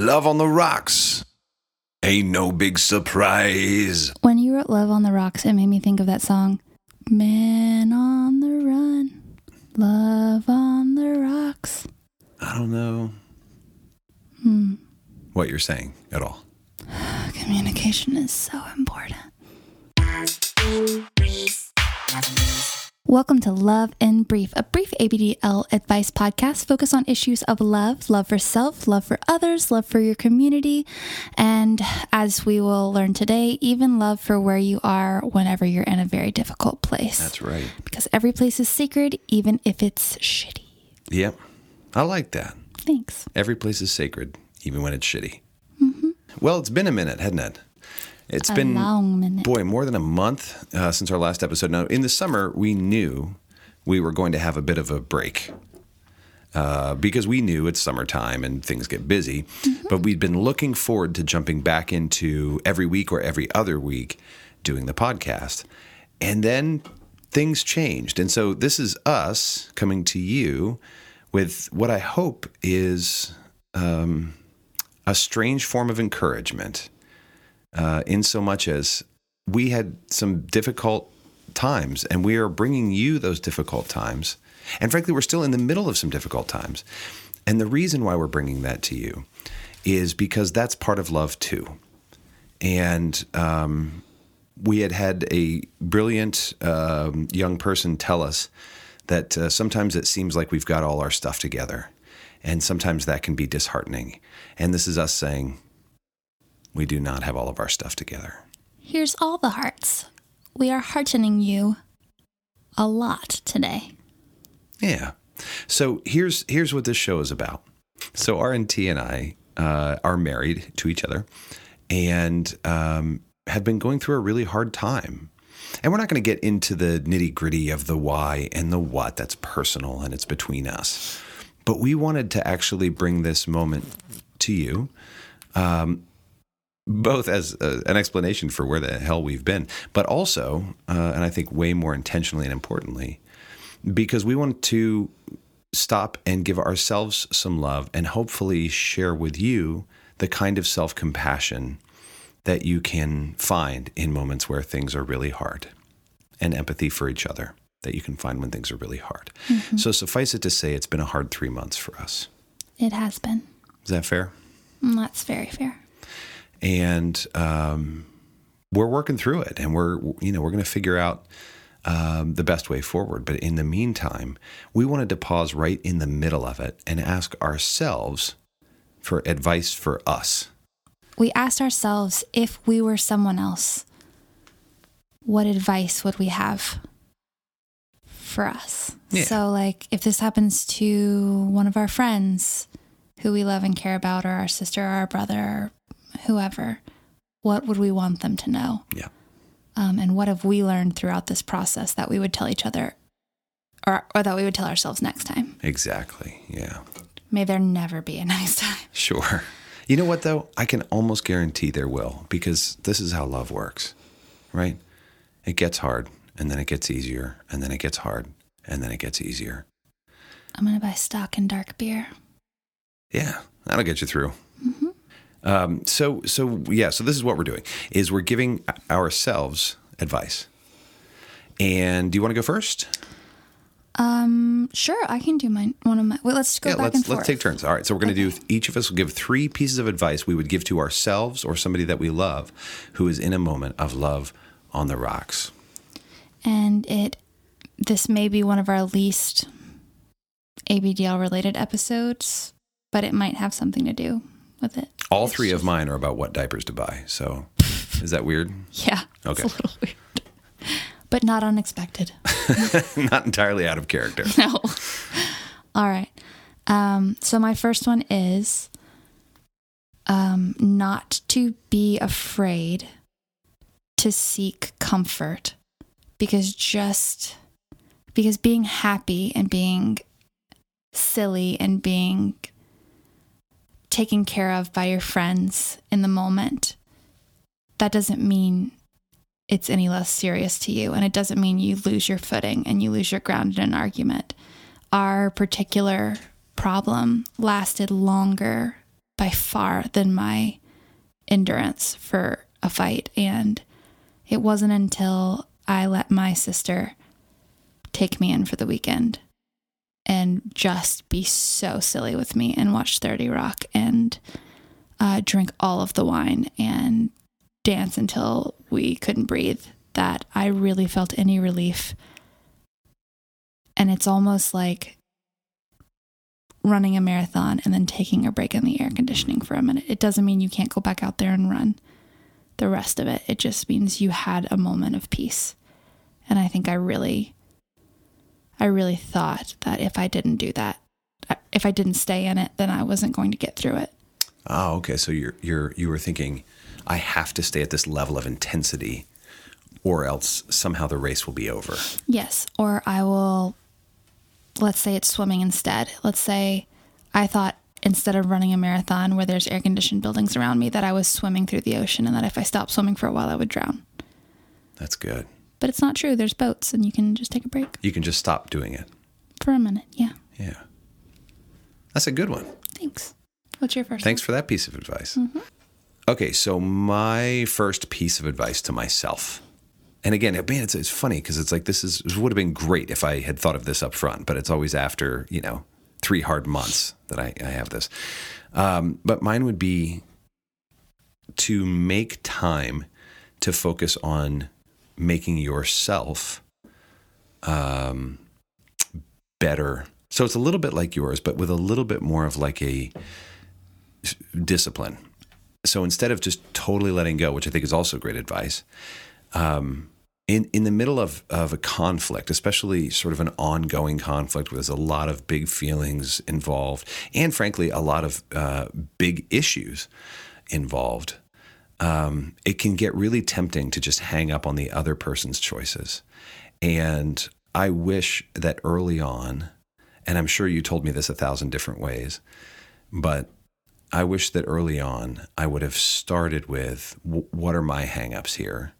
Love on the Rocks. Ain't no big surprise. When you wrote Love on the Rocks, it made me think of that song, Man on the Run, Love on the Rocks. I don't know Hmm. what you're saying at all. Communication is so important. Welcome to Love in Brief, a brief ABDL advice podcast focused on issues of love, love for self, love for others, love for your community, and as we will learn today, even love for where you are whenever you're in a very difficult place. That's right. Because every place is sacred, even if it's shitty. Yep. I like that. Thanks. Every place is sacred, even when it's shitty. Mm-hmm. Well, it's been a minute, hasn't it? It's A been long minute. boy more than a month uh, since our last episode. Now, in the summer, we knew we were going to have a bit of a break uh, because we knew it's summertime and things get busy. But we'd been looking forward to jumping back into every week or every other week doing the podcast, and then things changed, and so this is us coming to you with what I hope is um, a strange form of encouragement uh, in so much as we had some difficult times and we are bringing you those difficult times. And frankly, we're still in the middle of some difficult times. And the reason why we're bringing that to you is because that's part of love too. And um, we had had a brilliant um, young person tell us that uh, sometimes it seems like we've got all our stuff together. And sometimes that can be disheartening. And this is us saying, we do not have all of our stuff together. Here's all the hearts. We are heartening you a lot today. Yeah. So here's here's what this show is about. So RNT and I uh, are married to each other, and um, have been going through a really hard time. And we're not going to get into the nitty gritty of the why and the what. That's personal and it's between us. But we wanted to actually bring this moment to you, um, both as a, an explanation for where the hell we've been, but also, uh, and I think way more intentionally and importantly, because we want to stop and give ourselves some love and hopefully share with you the kind of self compassion that you can find in moments where things are really hard and empathy for each other that you can find when things are really hard. So, suffice it to say, it's been a hard three months for us. It has been. Is that fair? Mm, That's very fair. And um, we're working through it and we're you know we're going to figure out um, the best way forward but in the meantime we wanted to pause right in the middle of it and ask ourselves for advice for us We asked ourselves if we were someone else, what advice would we have for us? Yeah. So, like, if this happens to one of our friends who we love and care about, or our sister, or our brother, whoever, what would we want them to know? yeah Um, and what have we learned throughout this process that we would tell each other, or, or that we would tell ourselves next time? exactly yeah May there never be a next time. sure you know what though i can almost guarantee there will because this is how love works right it gets hard and then it gets easier and then it gets hard and then it gets easier I'm going to buy stock in dark beer. Yeah, that'll get you through. Um, so, so yeah, so this is what we're doing: is we're giving ourselves advice. And do you want to go first? Um, sure, I can do mine. One of my. Wait, let's go yeah, back let's and forth. let's take turns. All right, so we're going to do. Each of us will give three pieces of advice we would give to ourselves or somebody that we love, who is in a moment of love on the rocks. And it, this may be one of our least ABDL related episodes, but it might have something to do with it. All It's three of mine are about what diapers to buy. So, is that weird? Yeah. Okay. It's a little weird, but not unexpected. Not entirely out of character. No. All right. Um, so my first one is um, not to be afraid to seek comfort because just because being happy and being silly and being taken care of by your friends in the moment that doesn't mean it's any less serious to you and it doesn't mean you lose your footing and you lose your ground in an argument our particular problem lasted longer by far than my endurance for a fight. And it wasn't until I let my sister take me in for the weekend and just be so silly with me and watch 30 Rock and uh, drink all of the wine and dance until we couldn't breathe that I really felt any relief. And it's almost like running a marathon and then taking a break in the air conditioning for a minute. It doesn't mean you can't go back out there and run the rest of it. It just means you had a moment of peace. And I think I really, I really thought that if I didn't do that, uh, if I didn't stay in it, then I wasn't going to get through it. Oh, okay. So you're you're you were thinking, I have to stay at this level of intensity, or else somehow the race will be over. Yes, or I will. Let's say it's swimming instead. Let's say I thought instead of running a marathon where there's air conditioned buildings around me, that I was swimming through the ocean, and that if I stopped swimming for a while, I would drown. That's good. But it's not true. There's boats, and you can just take a break You can just stop doing it. for a minute. Yeah. Yeah. That's a good one. Thanks. What's your first? Thanks for that piece of advice. Okay, so my first piece of advice to myself, and again, man, it's, it's funny because it's like this is would have been great if I had thought of this up front, but it's always after you know three hard months that I, I have this. Um, but mine would be to make time to focus on making yourself um, better. So it's a little bit like yours, but with a little bit more of like a discipline. So instead of just totally letting go, which I think is also great advice, um, in in the middle of of a conflict, especially sort of an ongoing conflict where there's a lot of big feelings involved, and frankly, a lot of uh, big issues involved, um, it can get really tempting to just hang up on the other person's choices. And I wish that early on, and I'm sure you told me this a thousand different ways, but I wish that early on I would have started with what are my hangups here,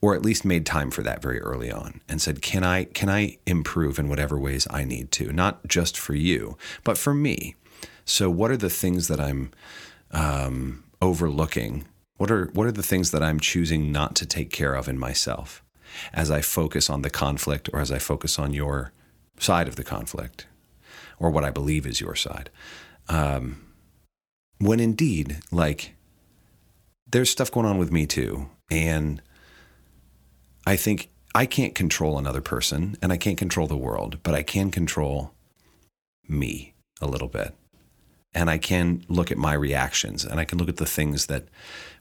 or at least made time for that very early on and said, can I can I improve in whatever ways I need to, not just for you, but for me. So what are the things that I'm um, overlooking? What are what are the things that I'm choosing not to take care of in myself as I focus on the conflict or as I focus on your side of the conflict or what I believe is your side? Um, when indeed, like, there's stuff going on with me too. And I think I can't control another person and I can't control the world, but I can control me a little bit. And I can look at my reactions and I can look at the things that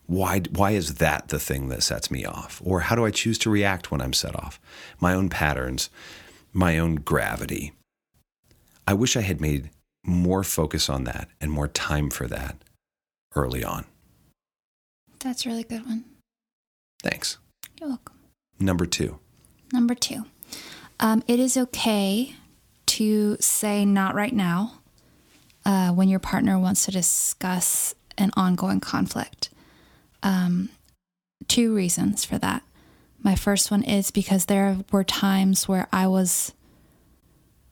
why why is that the thing that sets me off? Or how do I choose to react when I'm set off? My own patterns, my own gravity. I wish I had made more focus on that and more time for that early on. That's a really good one. Thanks. You're welcome. Number two. Number two, um, it is okay to say not right now uh, when your partner wants to discuss an ongoing conflict. Um, two reasons for that. My first one is because there were times where I was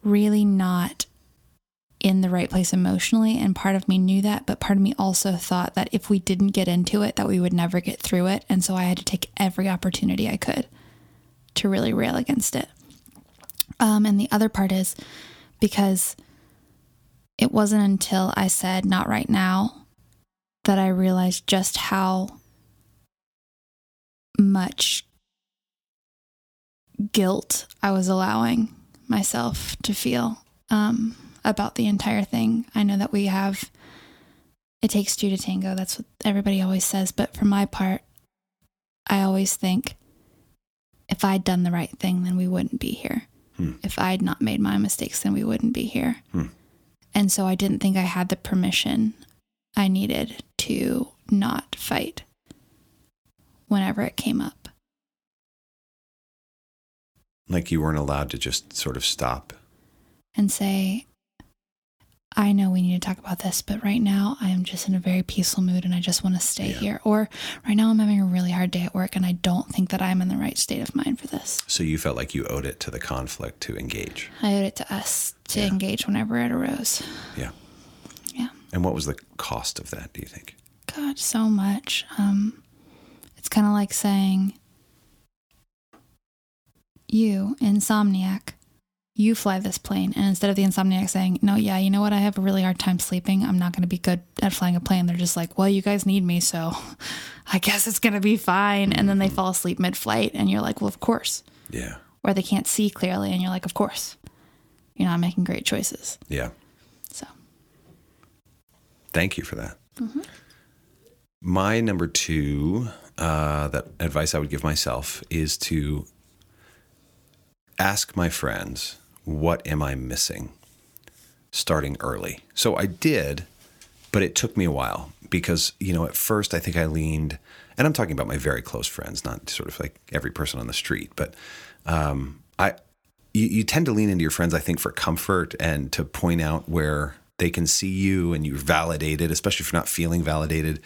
really not in the right place emotionally and part of me knew that but part of me also thought that if we didn't get into it that we would never get through it and so I had to take every opportunity I could to really rail against it. Um, and the other part is because it wasn't until I said not right now that I realized just how much guilt I was allowing myself to feel um, about the entire thing. I know that we have, it takes two to tango. That's what everybody always says. But for my part, I always think if I'd done the right thing, then we wouldn't be here. Hmm. If I'd not made my mistakes, then we wouldn't be here. Hmm. And so I didn't think I had the permission I needed to not fight whenever it came up. Like you weren't allowed to just sort of stop. and say, I know we need to talk about this, but right now I am just in a very peaceful mood and I just want to stay Yeah. here. Or right now I'm having a really hard day at work and I don't think that I'm in the right state of mind for this. So you felt like you owed it to the conflict to engage. I owed it to us to Yeah. engage whenever it arose. Yeah. Yeah. And what was the cost of that, do you think? God, so much. Um, it's kind of like saying, you, insomniac, you fly this plane. And instead of the insomniac saying, no, yeah, you know what? I have a really hard time sleeping. I'm not going to be good at flying a plane. They're just like, well, you guys need me. So I guess it's going to be fine. And then they fall asleep mid flight. And you're like, well, of course. Yeah. Or they can't see clearly. And you're like, of course. You're not making great choices. Yeah. So, Thank you for that. My number two, uh, that advice I would give myself is to ask my friends, what am I missing? Starting early. So I did, but it took me a while because, you know, at first I think I leaned, and I'm talking about my very close friends, not sort of like every person on the street, but um, I, you, you tend to lean into your friends, I think, for comfort and to point out where they can see you and you're validated, especially if you're not feeling validated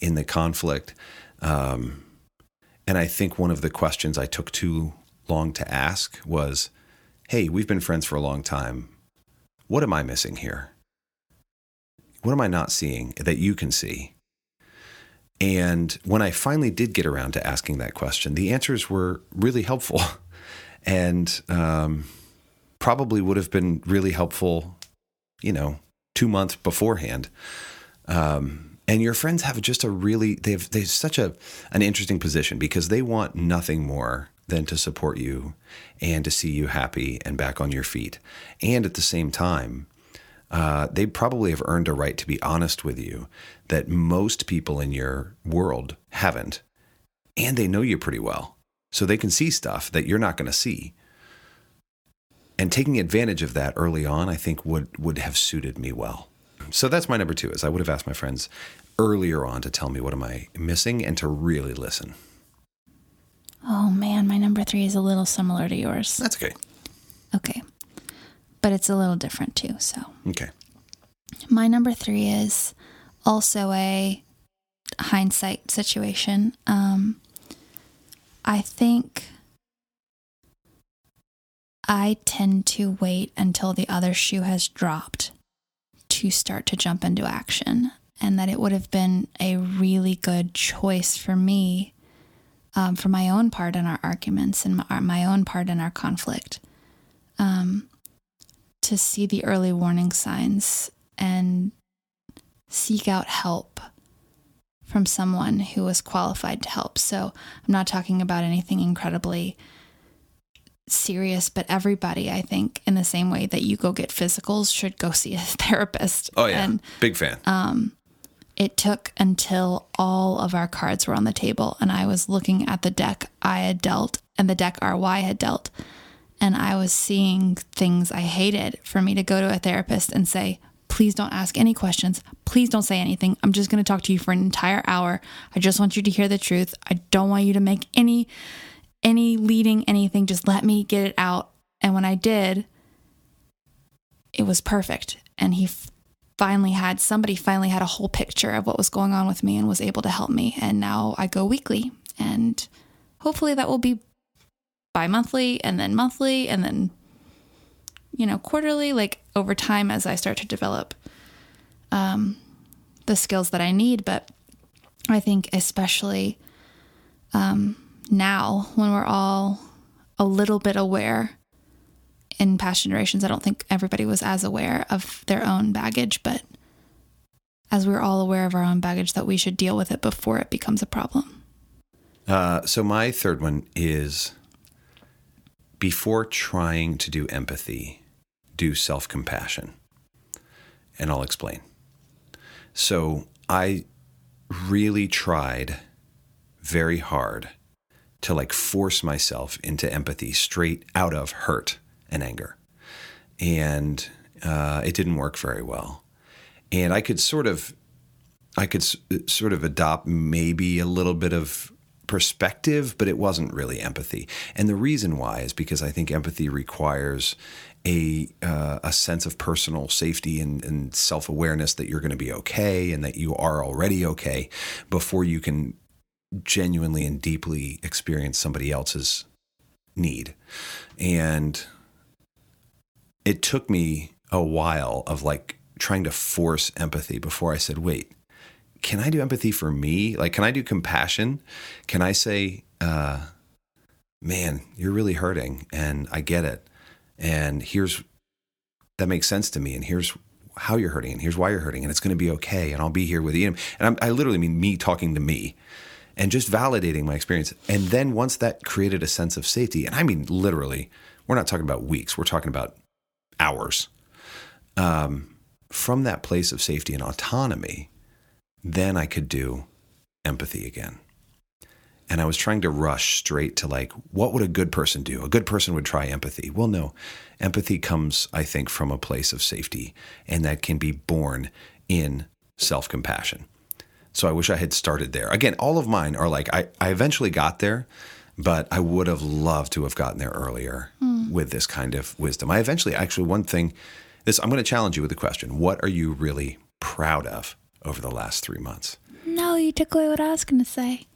in the conflict. Um, and I think one of the questions I took too long to ask was, Hey, we've been friends for a long time. What am I missing here? What am I not seeing that you can see? And when I finally did get around to asking that question, the answers were really helpful and um, probably would have been really helpful, you know, two months beforehand. Um, and your friends have just a really they have they have such a an interesting position because they want nothing more than to support you and to see you happy and back on your feet. And at the same time, uh, they probably have earned a right to be honest with you that most people in your world haven't. And they know you pretty well. So they can see stuff that you're not going to see. And taking advantage of that early on, I think would, would have suited me well. So that's my number two is I would have asked my friends earlier on to tell me what am I missing and to really listen. Number three is a little similar to yours. That's okay. Okay. But it's a little different too. So, Okay. my number three is also a hindsight situation. Um, I think I tend to wait until the other shoe has dropped to start to jump into action, and that it would have been a really good choice for me um, for my own part in our arguments and my, my own part in our conflict um, to see the early warning signs and seek out help from someone who was qualified to help. So I'm not talking about anything incredibly serious, but everybody, I think, in the same way that you go get physicals, should go see a therapist. Oh, yeah. And Big fan. It took until all of our cards were on the table and I was looking at the deck I had dealt and the deck RY had dealt. And I was seeing things I hated for me to go to a therapist and say, please don't ask any questions. Please don't say anything. I'm just going to talk to you for an entire hour. I just want you to hear the truth. I don't want you to make any any leading anything. Just let me get it out. And when I did, it was perfect. And he finally had somebody finally had a whole picture of what was going on with me and was able to help me. And now I go weekly. And hopefully that will be bi monthly and then monthly and then, you know, quarterly, like over time as I start to develop um, the skills that I need. But I think, especially um, now when we're all a little bit aware in past generations, I don't think everybody was as aware of their own baggage, but as we're all aware of our own baggage, that we should deal with it before it becomes a problem. Uh, so my third one is before trying to do empathy, do self compassion. And I'll explain. So I really tried very hard to like force myself into empathy straight out of hurt and anger. And uh, it didn't work very well. And I could sort of I could s- sort of adopt maybe a little bit of perspective, but it wasn't really empathy. And the reason why is because I think empathy requires a uh, a sense of personal safety and, and self awareness that you're going to be okay and that you are already okay before you can genuinely and deeply experience somebody else's need. And it took me a while of like trying to force empathy before I said, wait, can I do empathy for me? Like, can I do compassion? Can I say, uh, man, you're really hurting and I get it. And here's, that makes sense to me. And here's how you're hurting and here's why you're hurting and it's going to be okay. And I'll be here with you. And I'm, I literally mean me talking to me and just validating my experience. And then once that created a sense of safety, and I mean literally, we're not talking about weeks, we're talking about hours. Um, from that place of safety and autonomy, then I could do empathy again. And I was trying to rush straight to like, what would a good person do? A good person would try empathy. Well, no, empathy comes, I think, from a place of safety, and that can be born in self compassion. So I wish I had started there. Again, all of mine are like, I, I eventually got there, but I would have loved to have gotten there earlier mm. with this kind of wisdom. I eventually, actually, one thing, this, I'm going to challenge you with a question. What are you really proud of over the last three months? No, you took away what I was going to say.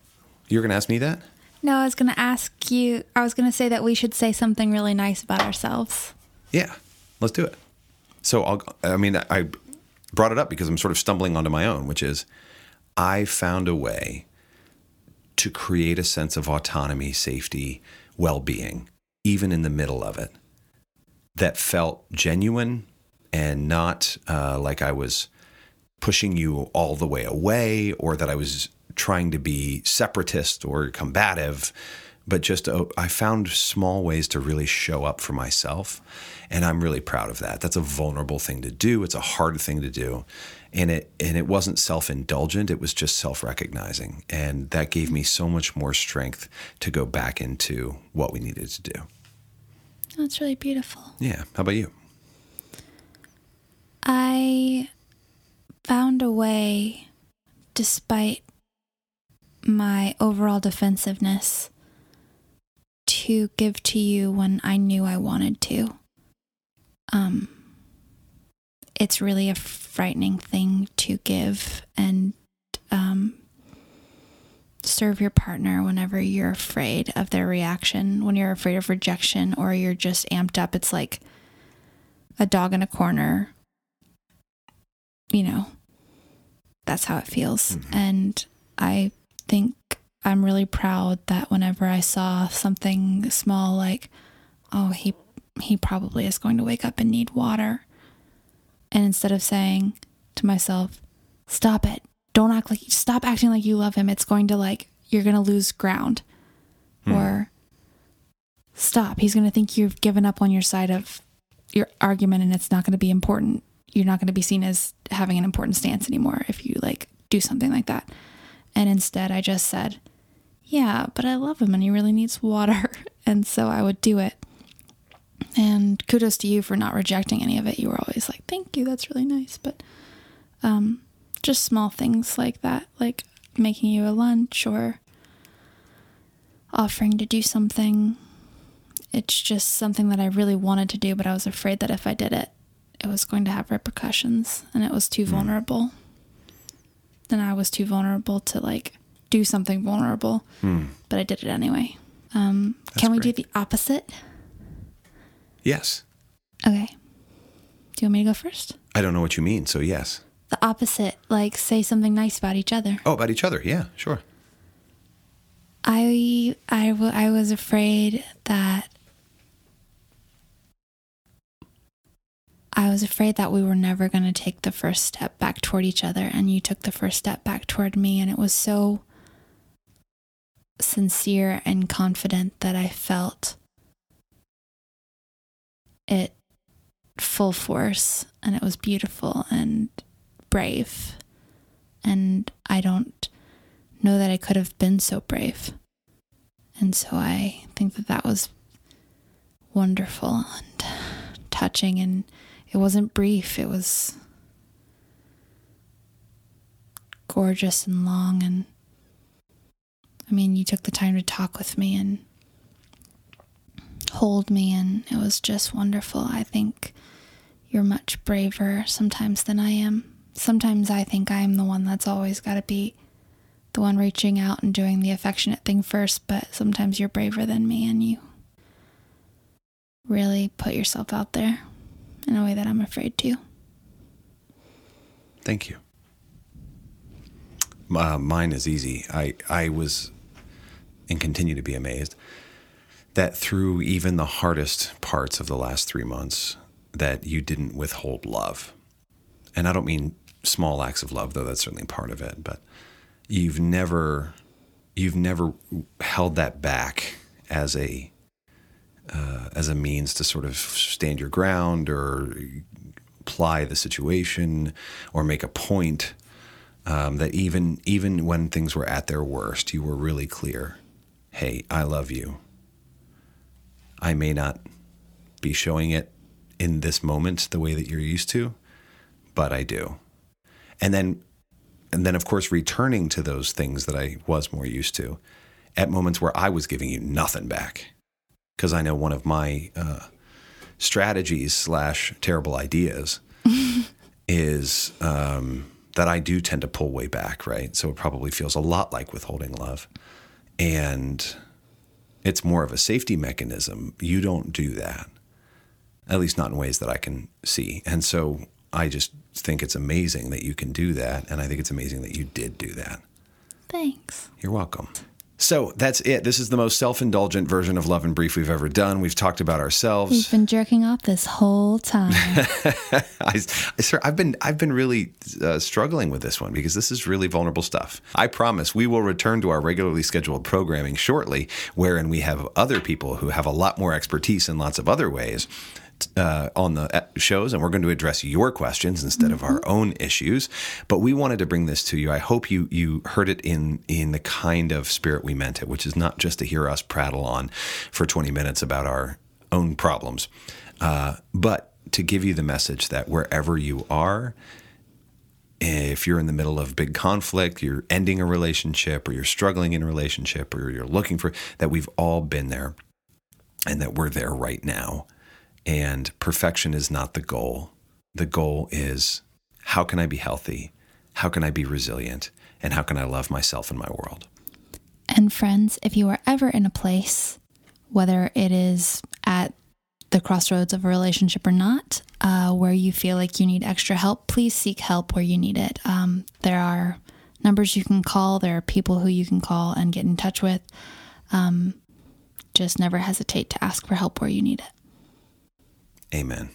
You're going to ask me that? No, I was going to ask you, I was going to say that we should say something really nice about ourselves. Yeah, let's do it. So I'll, I mean, I brought it up because I'm sort of stumbling onto my own, which is I found a way to create a sense of autonomy, safety, well being, even in the middle of it, that felt genuine and not uh, like I was pushing you all the way away or that I was trying to be separatist or combative, but just uh, I found small ways to really show up for myself. And I'm really proud of that. That's a vulnerable thing to do. It's a hard thing to do. And it and it wasn't self-indulgent, it was just self-recognizing. And that gave me so much more strength to go back into what we needed to do. That's really beautiful. Yeah. How about you? I found a way despite my overall defensiveness to give to you when I knew I wanted to. Um, it's really a frightening thing to give and um, serve your partner whenever you're afraid of their reaction, when you're afraid of rejection or you're just amped up. It's like a dog in a corner. You know, that's how it feels. Mm-hmm. And I think I'm really proud that whenever I saw something small like, oh, he he probably is going to wake up and need water. And instead of saying to myself, stop it. Don't act like stop acting like you love him. It's going to like you're going to lose ground. Hmm. Or stop. He's going to think you've given up on your side of your argument and it's not going to be important. You're not going to be seen as having an important stance anymore if you like do something like that. And instead, I just said, Yeah, but I love him and he really needs water. And so I would do it. And kudos to you for not rejecting any of it. You were always like, Thank you, that's really nice. But um, just small things like that, like making you a lunch or offering to do something. It's just something that I really wanted to do, but I was afraid that if I did it, it was going to have repercussions and it was too mm. vulnerable and I was too vulnerable to like do something vulnerable, mm. but I did it anyway. Um, can we great. do the opposite? Yes. Okay. Do you want me to go first? I don't know what you mean, so yes. The opposite, like say something nice about each other. Oh, about each other. Yeah, sure. I I, w- I was afraid that I was afraid that we were never going to take the first step back toward each other, and you took the first step back toward me, and it was so sincere and confident that I felt it full force, and it was beautiful and brave. And I don't know that I could have been so brave. And so I think that that was wonderful and touching and it wasn't brief, it was gorgeous and long. And I mean, you took the time to talk with me and hold me, and it was just wonderful. I think you're much braver sometimes than I am. Sometimes I think I am the one that's always got to be the one reaching out and doing the affectionate thing first, but sometimes you're braver than me and you really put yourself out there in a way that I'm afraid to. Thank you. Uh, mine is easy. I, I was and continue to be amazed that through even the hardest parts of the last three months, that you didn't withhold love. And I don't mean small acts of love, though that's certainly part of it, but you've never you've never held that back as a uh, as a means to sort of stand your ground or apply the situation or make a point um, that even even when things were at their worst, you were really clear. Hey, I love you. I may not be showing it in this moment the way that you're used to, but I do. And then and then of course returning to those things that I was more used to at moments where I was giving you nothing back. Because I know one of my uh, strategies slash terrible ideas is um, that I do tend to pull way back, right? So it probably feels a lot like withholding love. And it's more of a safety mechanism. You don't do that, at least not in ways that I can see. And so I just think it's amazing that you can do that. And I think it's amazing that you did do that. Thanks. You're welcome. So that's it. This is the most self indulgent version of Love in Brief we've ever done. We've talked about ourselves. We've been jerking off this whole time. I, I, sir, I've been I've been really uh, struggling with this one because this is really vulnerable stuff. I promise we will return to our regularly scheduled programming shortly, wherein we have other people who have a lot more expertise in lots of other ways uh, on the uh, shows, and we're going to address your questions instead mm-hmm. of our mm-hmm. own issues. But we wanted to bring this to you. I hope you you heard it in in the kind of spirit we meant it, which is not just to hear us prattle on for 20 minutes about our own problems, uh, but to give you the message that wherever you are, if you're in the middle of big conflict, you're ending a relationship, or you're struggling in a relationship, or you're looking for that, we've all been there, and that we're there right now and perfection is not the goal. The goal is how can I be healthy? How can I be resilient? And how can I love myself and my world? And friends, if you are ever in a place, whether it is at the crossroads of a relationship or not, uh, where you feel like you need extra help, please seek help where you need it. Um, there are numbers you can call, there are people who you can call and get in touch with. Um, just never hesitate to ask for help where you need it. Amen.